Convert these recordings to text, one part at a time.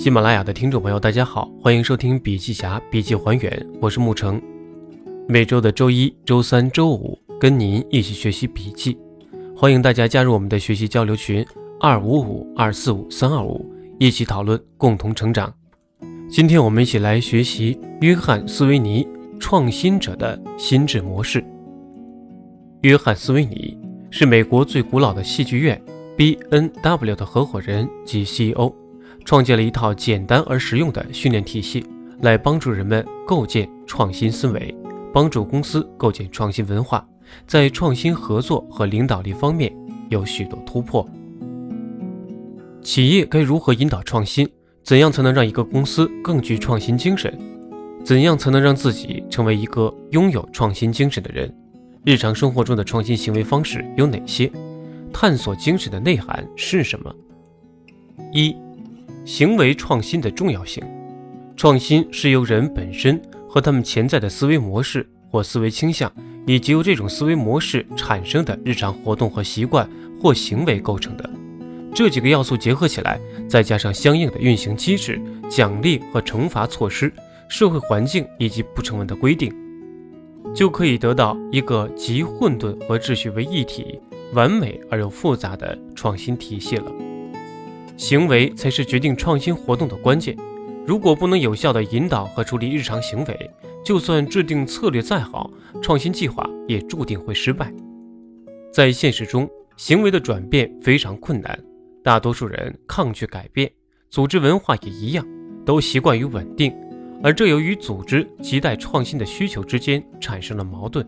喜马拉雅的听众朋友，大家好，欢迎收听笔记侠笔记还原，我是沐橙。每周的周一、周三、周五，跟您一起学习笔记。欢迎大家加入我们的学习交流群：二五五二四五三二五，一起讨论，共同成长。今天我们一起来学习约翰·斯维尼创新者的心智模式。约翰·斯维尼是美国最古老的戏剧院 B N W 的合伙人及 CEO。创建了一套简单而实用的训练体系，来帮助人们构建创新思维，帮助公司构建创新文化，在创新合作和领导力方面有许多突破。企业该如何引导创新？怎样才能让一个公司更具创新精神？怎样才能让自己成为一个拥有创新精神的人？日常生活中的创新行为方式有哪些？探索精神的内涵是什么？一。行为创新的重要性，创新是由人本身和他们潜在的思维模式或思维倾向，以及由这种思维模式产生的日常活动和习惯或行为构成的。这几个要素结合起来，再加上相应的运行机制、奖励和惩罚措施、社会环境以及不成文的规定，就可以得到一个集混沌和秩序为一体、完美而又复杂的创新体系了。行为才是决定创新活动的关键。如果不能有效地引导和处理日常行为，就算制定策略再好，创新计划也注定会失败。在现实中，行为的转变非常困难，大多数人抗拒改变，组织文化也一样，都习惯于稳定，而这由于组织亟待创新的需求之间产生了矛盾。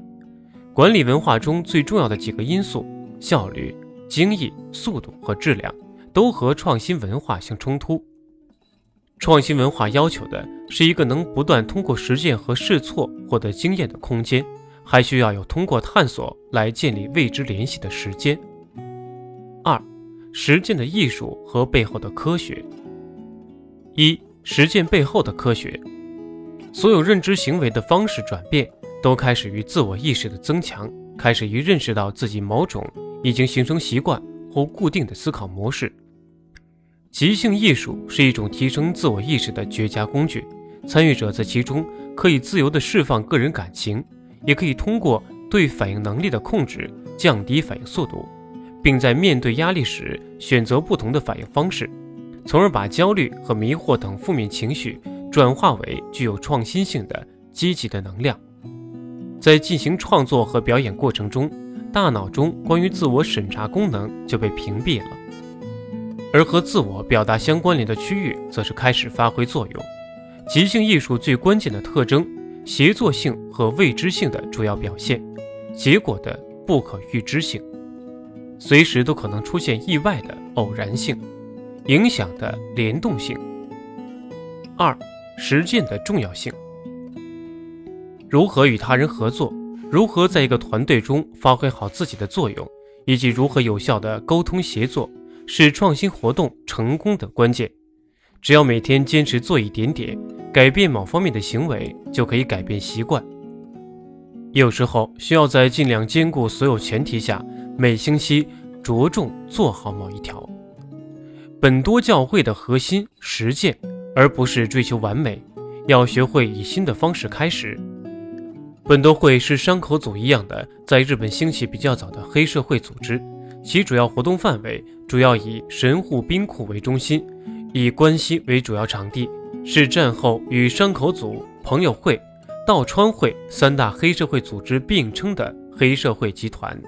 管理文化中最重要的几个因素：效率、精益、速度和质量。都和创新文化相冲突。创新文化要求的是一个能不断通过实践和试错获得经验的空间，还需要有通过探索来建立未知联系的时间。二、实践的艺术和背后的科学。一、实践背后的科学。所有认知行为的方式转变，都开始于自我意识的增强，开始于认识到自己某种已经形成习惯或固定的思考模式。即兴艺术是一种提升自我意识的绝佳工具，参与者在其中可以自由地释放个人感情，也可以通过对反应能力的控制降低反应速度，并在面对压力时选择不同的反应方式，从而把焦虑和迷惑等负面情绪转化为具有创新性的积极的能量。在进行创作和表演过程中，大脑中关于自我审查功能就被屏蔽了。而和自我表达相关联的区域，则是开始发挥作用。即兴艺术最关键的特征：协作性和未知性的主要表现，结果的不可预知性，随时都可能出现意外的偶然性，影响的联动性。二、实践的重要性。如何与他人合作？如何在一个团队中发挥好自己的作用？以及如何有效的沟通协作？是创新活动成功的关键。只要每天坚持做一点点，改变某方面的行为，就可以改变习惯。有时候需要在尽量兼顾所有前提下，每星期着重做好某一条。本多教会的核心实践，而不是追求完美。要学会以新的方式开始。本多会是山口组一样的，在日本兴起比较早的黑社会组织。其主要活动范围主要以神户兵库为中心，以关西为主要场地，是战后与山口组、朋友会、道川会三大黑社会组织并称的黑社会集团。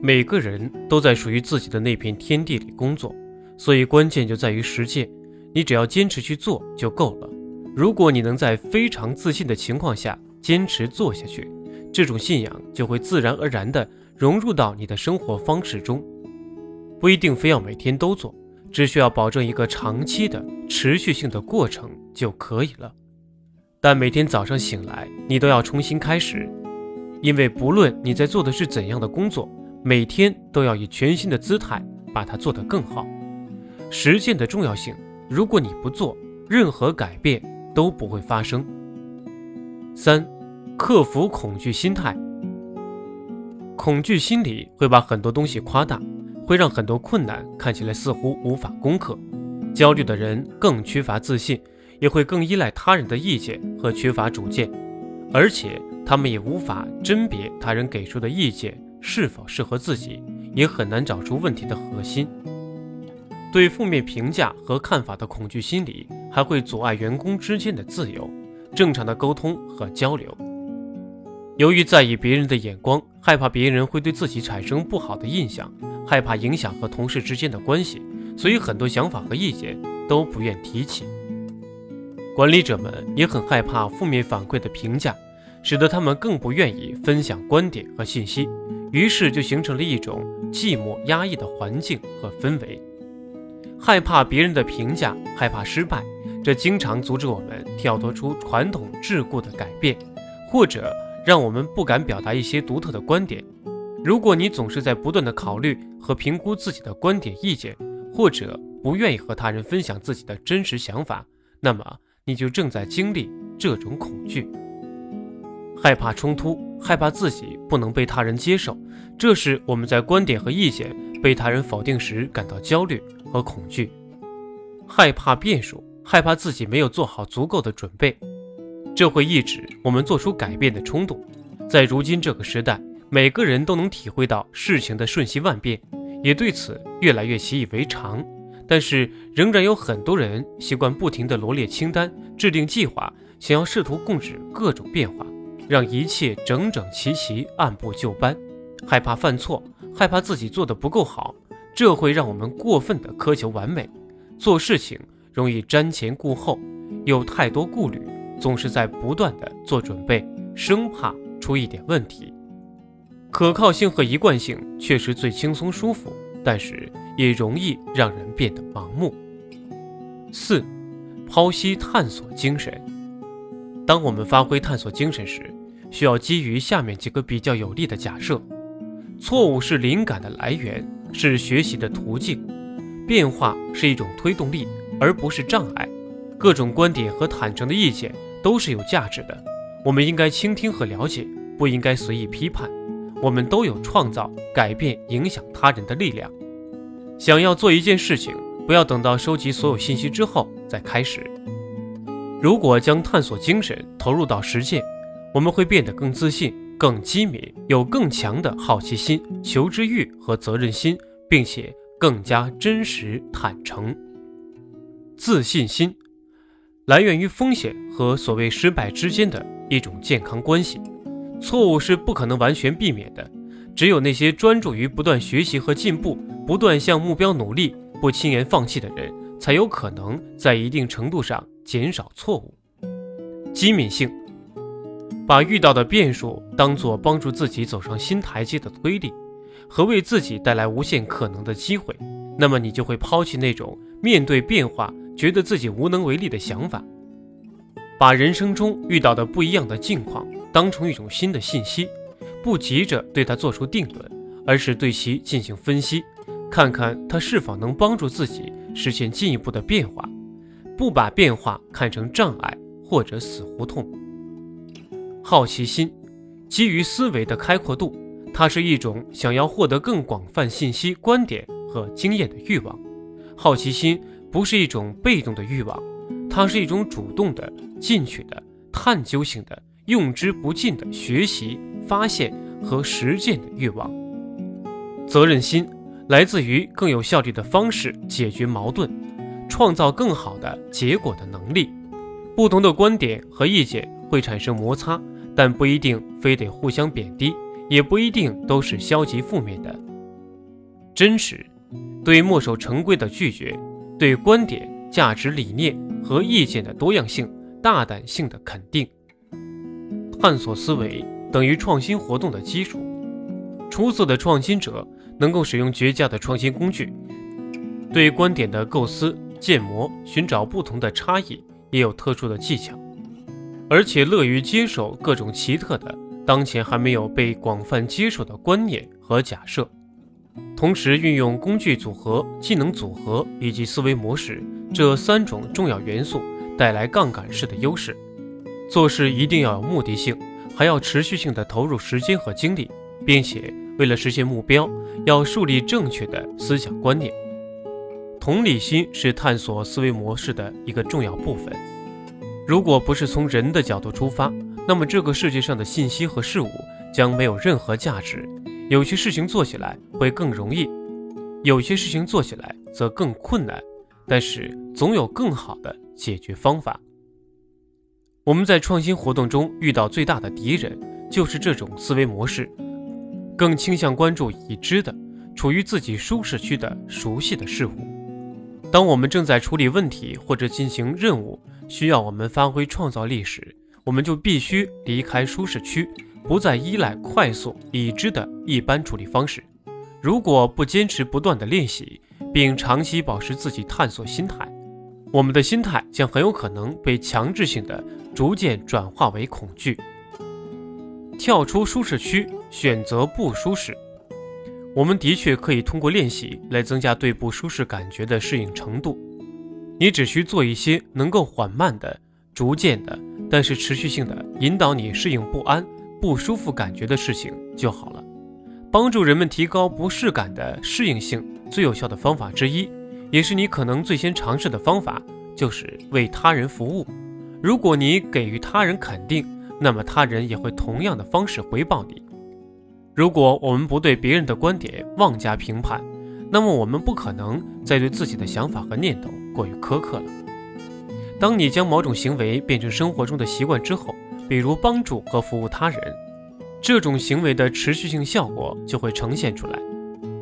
每个人都在属于自己的那片天地里工作，所以关键就在于实践。你只要坚持去做就够了。如果你能在非常自信的情况下坚持做下去，这种信仰就会自然而然的。融入到你的生活方式中，不一定非要每天都做，只需要保证一个长期的持续性的过程就可以了。但每天早上醒来，你都要重新开始，因为不论你在做的是怎样的工作，每天都要以全新的姿态把它做得更好。实践的重要性，如果你不做，任何改变都不会发生。三，克服恐惧心态。恐惧心理会把很多东西夸大，会让很多困难看起来似乎无法攻克。焦虑的人更缺乏自信，也会更依赖他人的意见和缺乏主见，而且他们也无法甄别他人给出的意见是否适合自己，也很难找出问题的核心。对负面评价和看法的恐惧心理，还会阻碍员工之间的自由、正常的沟通和交流。由于在意别人的眼光，害怕别人会对自己产生不好的印象，害怕影响和同事之间的关系，所以很多想法和意见都不愿提起。管理者们也很害怕负面反馈的评价，使得他们更不愿意分享观点和信息，于是就形成了一种寂寞压抑的环境和氛围。害怕别人的评价，害怕失败，这经常阻止我们跳脱出传统桎梏的改变，或者。让我们不敢表达一些独特的观点。如果你总是在不断的考虑和评估自己的观点意见，或者不愿意和他人分享自己的真实想法，那么你就正在经历这种恐惧，害怕冲突，害怕自己不能被他人接受。这是我们在观点和意见被他人否定时感到焦虑和恐惧，害怕变数，害怕自己没有做好足够的准备。这会抑制我们做出改变的冲动。在如今这个时代，每个人都能体会到事情的瞬息万变，也对此越来越习以为常。但是，仍然有很多人习惯不停地罗列清单、制定计划，想要试图控制各种变化，让一切整整齐齐、按部就班。害怕犯错，害怕自己做得不够好，这会让我们过分地苛求完美，做事情容易瞻前顾后，有太多顾虑。总是在不断的做准备，生怕出一点问题。可靠性和一贯性确实最轻松舒服，但是也容易让人变得盲目。四，剖析探索精神。当我们发挥探索精神时，需要基于下面几个比较有利的假设：错误是灵感的来源，是学习的途径；变化是一种推动力，而不是障碍；各种观点和坦诚的意见。都是有价值的，我们应该倾听和了解，不应该随意批判。我们都有创造、改变、影响他人的力量。想要做一件事情，不要等到收集所有信息之后再开始。如果将探索精神投入到实践，我们会变得更自信、更机敏，有更强的好奇心、求知欲和责任心，并且更加真实、坦诚。自信心。来源于风险和所谓失败之间的一种健康关系。错误是不可能完全避免的，只有那些专注于不断学习和进步、不断向目标努力、不轻言放弃的人，才有可能在一定程度上减少错误。机敏性，把遇到的变数当作帮助自己走上新台阶的推力，和为自己带来无限可能的机会，那么你就会抛弃那种面对变化。觉得自己无能为力的想法，把人生中遇到的不一样的境况当成一种新的信息，不急着对它做出定论，而是对其进行分析，看看它是否能帮助自己实现进一步的变化，不把变化看成障碍或者死胡同。好奇心基于思维的开阔度，它是一种想要获得更广泛信息、观点和经验的欲望。好奇心。不是一种被动的欲望，它是一种主动的、进取的、探究性的、用之不尽的学习、发现和实践的欲望。责任心来自于更有效率的方式解决矛盾，创造更好的结果的能力。不同的观点和意见会产生摩擦，但不一定非得互相贬低，也不一定都是消极负面的。真实，对墨守成规的拒绝。对观点、价值理念和意见的多样性、大胆性的肯定，探索思维等于创新活动的基础。出色的创新者能够使用绝佳的创新工具，对观点的构思、建模、寻找不同的差异，也有特殊的技巧，而且乐于接受各种奇特的、当前还没有被广泛接受的观念和假设。同时运用工具组合、技能组合以及思维模式这三种重要元素，带来杠杆式的优势。做事一定要有目的性，还要持续性的投入时间和精力，并且为了实现目标，要树立正确的思想观念。同理心是探索思维模式的一个重要部分。如果不是从人的角度出发，那么这个世界上的信息和事物将没有任何价值。有些事情做起来会更容易，有些事情做起来则更困难，但是总有更好的解决方法。我们在创新活动中遇到最大的敌人就是这种思维模式，更倾向关注已知的、处于自己舒适区的熟悉的事物。当我们正在处理问题或者进行任务，需要我们发挥创造力时，我们就必须离开舒适区。不再依赖快速已知的一般处理方式。如果不坚持不断的练习，并长期保持自己探索心态，我们的心态将很有可能被强制性的逐渐转化为恐惧。跳出舒适区，选择不舒适。我们的确可以通过练习来增加对不舒适感觉的适应程度。你只需做一些能够缓慢的、逐渐的，但是持续性的引导你适应不安。不舒服感觉的事情就好了。帮助人们提高不适感的适应性最有效的方法之一，也是你可能最先尝试的方法，就是为他人服务。如果你给予他人肯定，那么他人也会同样的方式回报你。如果我们不对别人的观点妄加评判，那么我们不可能再对自己的想法和念头过于苛刻了。当你将某种行为变成生活中的习惯之后，比如帮助和服务他人，这种行为的持续性效果就会呈现出来。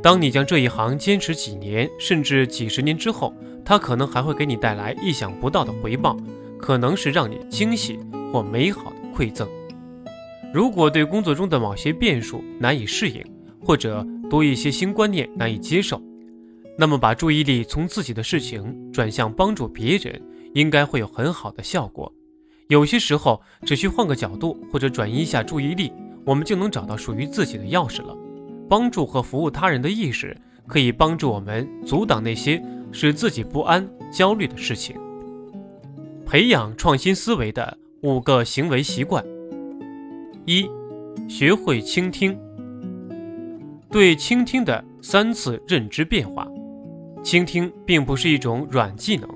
当你将这一行坚持几年，甚至几十年之后，它可能还会给你带来意想不到的回报，可能是让你惊喜或美好的馈赠。如果对工作中的某些变数难以适应，或者多一些新观念难以接受，那么把注意力从自己的事情转向帮助别人，应该会有很好的效果。有些时候，只需换个角度或者转移一下注意力，我们就能找到属于自己的钥匙了。帮助和服务他人的意识，可以帮助我们阻挡那些使自己不安、焦虑的事情。培养创新思维的五个行为习惯：一、学会倾听。对倾听的三次认知变化。倾听并不是一种软技能。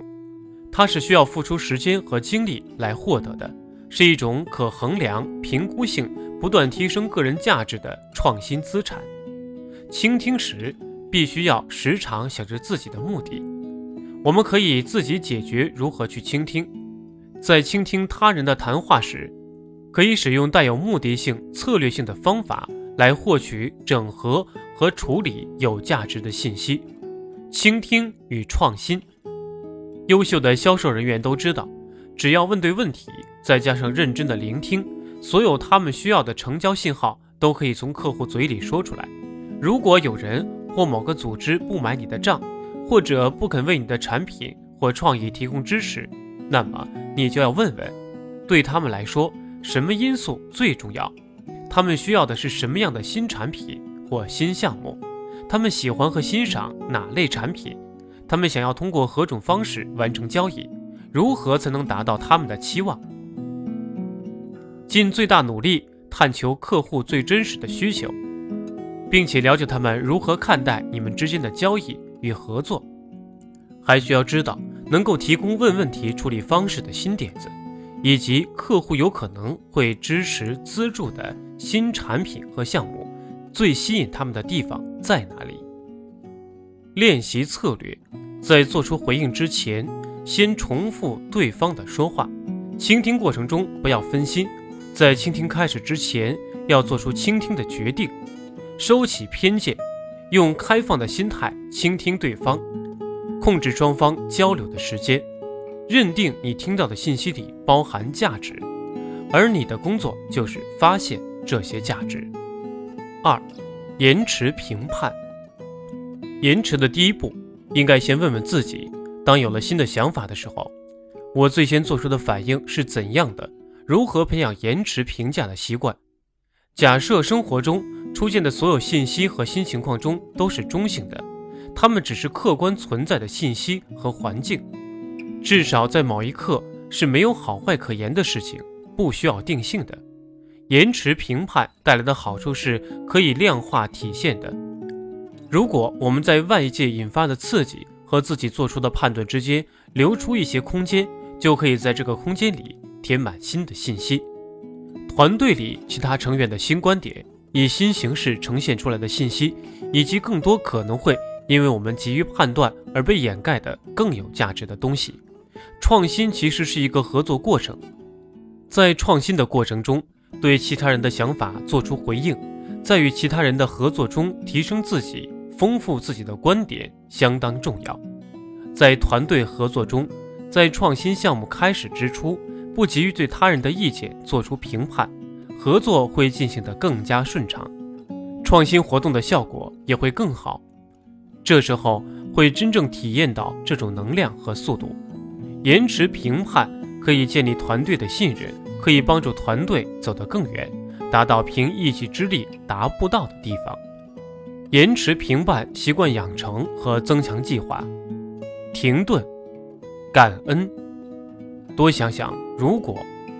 它是需要付出时间和精力来获得的，是一种可衡量、评估性、不断提升个人价值的创新资产。倾听时，必须要时常想着自己的目的。我们可以自己解决如何去倾听。在倾听他人的谈话时，可以使用带有目的性、策略性的方法来获取、整合和处理有价值的信息。倾听与创新。优秀的销售人员都知道，只要问对问题，再加上认真的聆听，所有他们需要的成交信号都可以从客户嘴里说出来。如果有人或某个组织不买你的账，或者不肯为你的产品或创意提供支持，那么你就要问问，对他们来说，什么因素最重要？他们需要的是什么样的新产品或新项目？他们喜欢和欣赏哪类产品？他们想要通过何种方式完成交易？如何才能达到他们的期望？尽最大努力探求客户最真实的需求，并且了解他们如何看待你们之间的交易与合作。还需要知道能够提供问问题处理方式的新点子，以及客户有可能会支持资助的新产品和项目，最吸引他们的地方在哪里？练习策略，在做出回应之前，先重复对方的说话。倾听过程中不要分心，在倾听开始之前，要做出倾听的决定，收起偏见，用开放的心态倾听对方，控制双方交流的时间，认定你听到的信息里包含价值，而你的工作就是发现这些价值。二，延迟评判。延迟的第一步，应该先问问自己：当有了新的想法的时候，我最先做出的反应是怎样的？如何培养延迟评价的习惯？假设生活中出现的所有信息和新情况中都是中性的，它们只是客观存在的信息和环境，至少在某一刻是没有好坏可言的事情，不需要定性的。延迟评判带来的好处是可以量化体现的。如果我们在外界引发的刺激和自己做出的判断之间留出一些空间，就可以在这个空间里填满新的信息。团队里其他成员的新观点，以新形式呈现出来的信息，以及更多可能会因为我们急于判断而被掩盖的更有价值的东西。创新其实是一个合作过程，在创新的过程中，对其他人的想法做出回应，在与其他人的合作中提升自己。丰富自己的观点相当重要，在团队合作中，在创新项目开始之初，不急于对他人的意见做出评判，合作会进行得更加顺畅，创新活动的效果也会更好。这时候会真正体验到这种能量和速度。延迟评判可以建立团队的信任，可以帮助团队走得更远，达到凭一己之力达不到的地方。延迟评判习惯养成和增强计划，停顿，感恩，多想想如果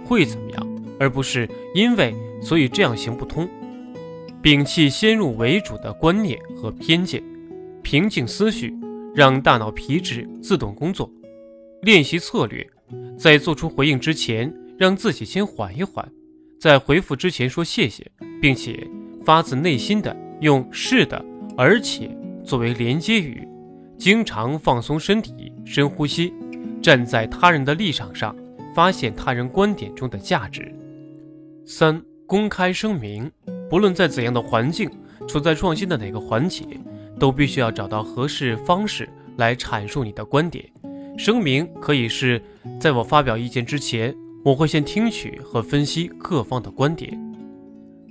会怎么样，而不是因为所以这样行不通。摒弃先入为主的观念和偏见，平静思绪，让大脑皮质自动工作。练习策略，在做出回应之前，让自己先缓一缓，在回复之前说谢谢，并且发自内心的。用是的，而且作为连接语，经常放松身体，深呼吸，站在他人的立场上，发现他人观点中的价值。三、公开声明，不论在怎样的环境，处在创新的哪个环节，都必须要找到合适方式来阐述你的观点。声明可以是在我发表意见之前，我会先听取和分析各方的观点。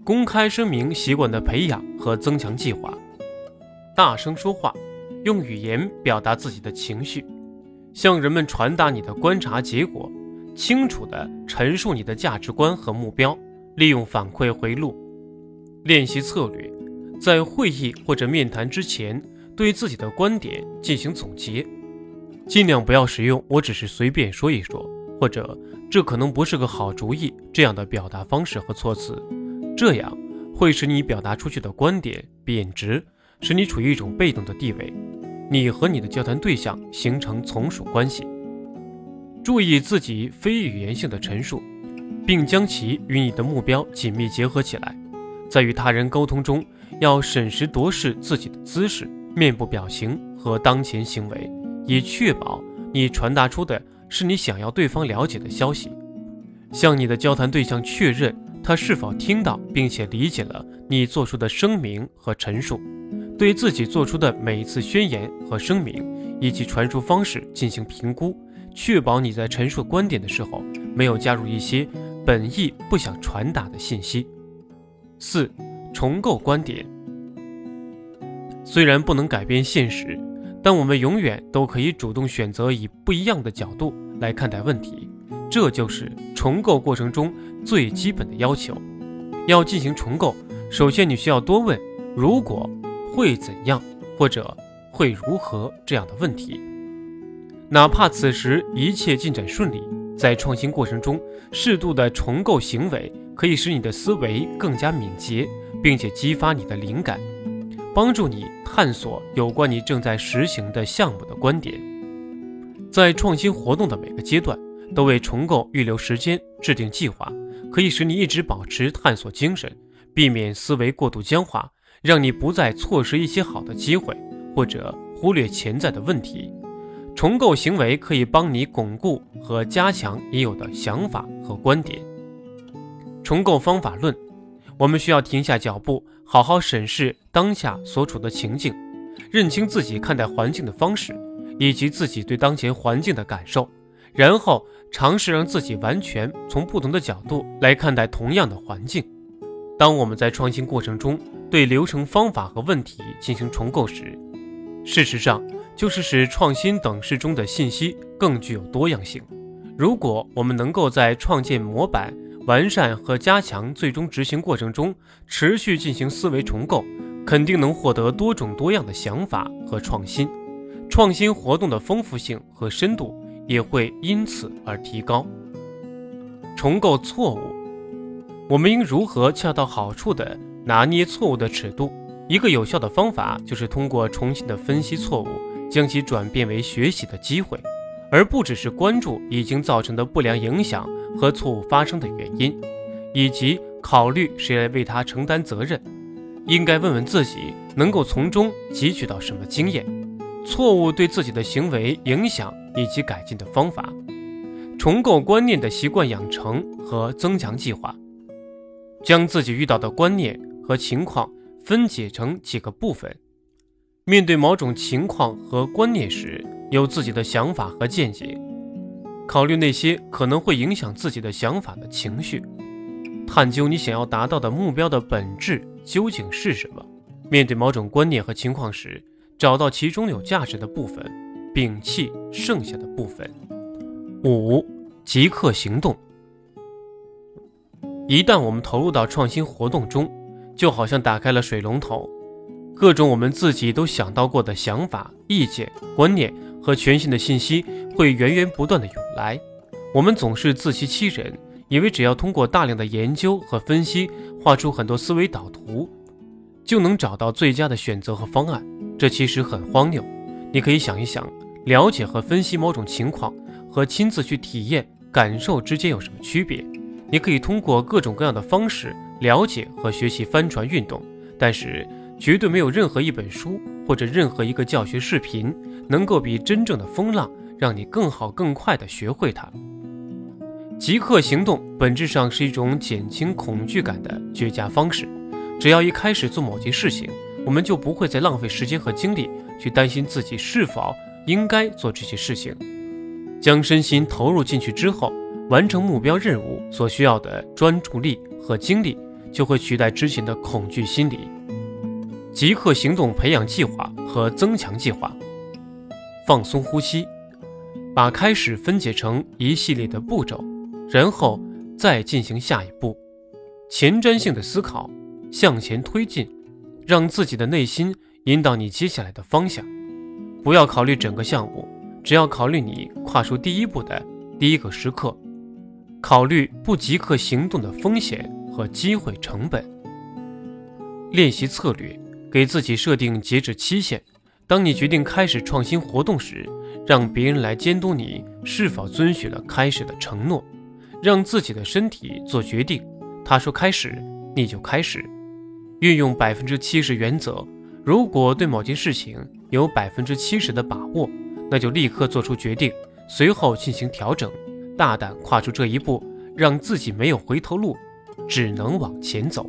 公开声明习惯的培养和增强计划，大声说话，用语言表达自己的情绪，向人们传达你的观察结果，清楚地陈述你的价值观和目标，利用反馈回路。练习策略，在会议或者面谈之前，对自己的观点进行总结，尽量不要使用“我只是随便说一说”或者“这可能不是个好主意”这样的表达方式和措辞。这样会使你表达出去的观点贬值，使你处于一种被动的地位。你和你的交谈对象形成从属关系。注意自己非语言性的陈述，并将其与你的目标紧密结合起来。在与他人沟通中，要审时度势自己的姿势、面部表情和当前行为，以确保你传达出的是你想要对方了解的消息。向你的交谈对象确认。他是否听到并且理解了你做出的声明和陈述？对自己做出的每一次宣言和声明以及传输方式进行评估，确保你在陈述观点的时候没有加入一些本意不想传达的信息。四、重构观点。虽然不能改变现实，但我们永远都可以主动选择以不一样的角度来看待问题。这就是重构过程中。最基本的要求，要进行重构，首先你需要多问“如果会怎样”或者“会如何”这样的问题。哪怕此时一切进展顺利，在创新过程中，适度的重构行为可以使你的思维更加敏捷，并且激发你的灵感，帮助你探索有关你正在实行的项目的观点。在创新活动的每个阶段，都为重构预留时间，制定计划。可以使你一直保持探索精神，避免思维过度僵化，让你不再错失一些好的机会，或者忽略潜在的问题。重构行为可以帮你巩固和加强已有的想法和观点。重构方法论，我们需要停下脚步，好好审视当下所处的情境，认清自己看待环境的方式，以及自己对当前环境的感受，然后。尝试让自己完全从不同的角度来看待同样的环境。当我们在创新过程中对流程、方法和问题进行重构时，事实上就是使创新等式中的信息更具有多样性。如果我们能够在创建模板、完善和加强最终执行过程中持续进行思维重构，肯定能获得多种多样的想法和创新。创新活动的丰富性和深度。也会因此而提高。重构错误，我们应如何恰到好处地拿捏错误的尺度？一个有效的方法就是通过重新的分析错误，将其转变为学习的机会，而不只是关注已经造成的不良影响和错误发生的原因，以及考虑谁来为他承担责任。应该问问自己，能够从中汲取到什么经验，错误对自己的行为影响以及改进的方法，重构观念的习惯养成和增强计划，将自己遇到的观念和情况分解成几个部分。面对某种情况和观念时，有自己的想法和见解，考虑那些可能会影响自己的想法的情绪，探究你想要达到的目标的本质究竟是什么。面对某种观念和情况时，找到其中有价值的部分，摒弃剩下的部分。五、即刻行动。一旦我们投入到创新活动中，就好像打开了水龙头。各种我们自己都想到过的想法、意见、观念和全新的信息会源源不断的涌来。我们总是自欺欺人，以为只要通过大量的研究和分析，画出很多思维导图，就能找到最佳的选择和方案。这其实很荒谬。你可以想一想，了解和分析某种情况和亲自去体验、感受之间有什么区别？你可以通过各种各样的方式了解和学习帆船运动，但是。绝对没有任何一本书或者任何一个教学视频能够比真正的风浪让你更好更快地学会它。即刻行动本质上是一种减轻恐惧感的绝佳方式。只要一开始做某件事情，我们就不会再浪费时间和精力去担心自己是否应该做这些事情。将身心投入进去之后，完成目标任务所需要的专注力和精力就会取代之前的恐惧心理。即刻行动培养计划和增强计划，放松呼吸，把开始分解成一系列的步骤，然后再进行下一步。前瞻性的思考，向前推进，让自己的内心引导你接下来的方向。不要考虑整个项目，只要考虑你跨出第一步的第一个时刻。考虑不即刻行动的风险和机会成本。练习策略。给自己设定截止期限。当你决定开始创新活动时，让别人来监督你是否遵循了开始的承诺。让自己的身体做决定。他说开始，你就开始。运用百分之七十原则。如果对某件事情有百分之七十的把握，那就立刻做出决定，随后进行调整。大胆跨出这一步，让自己没有回头路，只能往前走。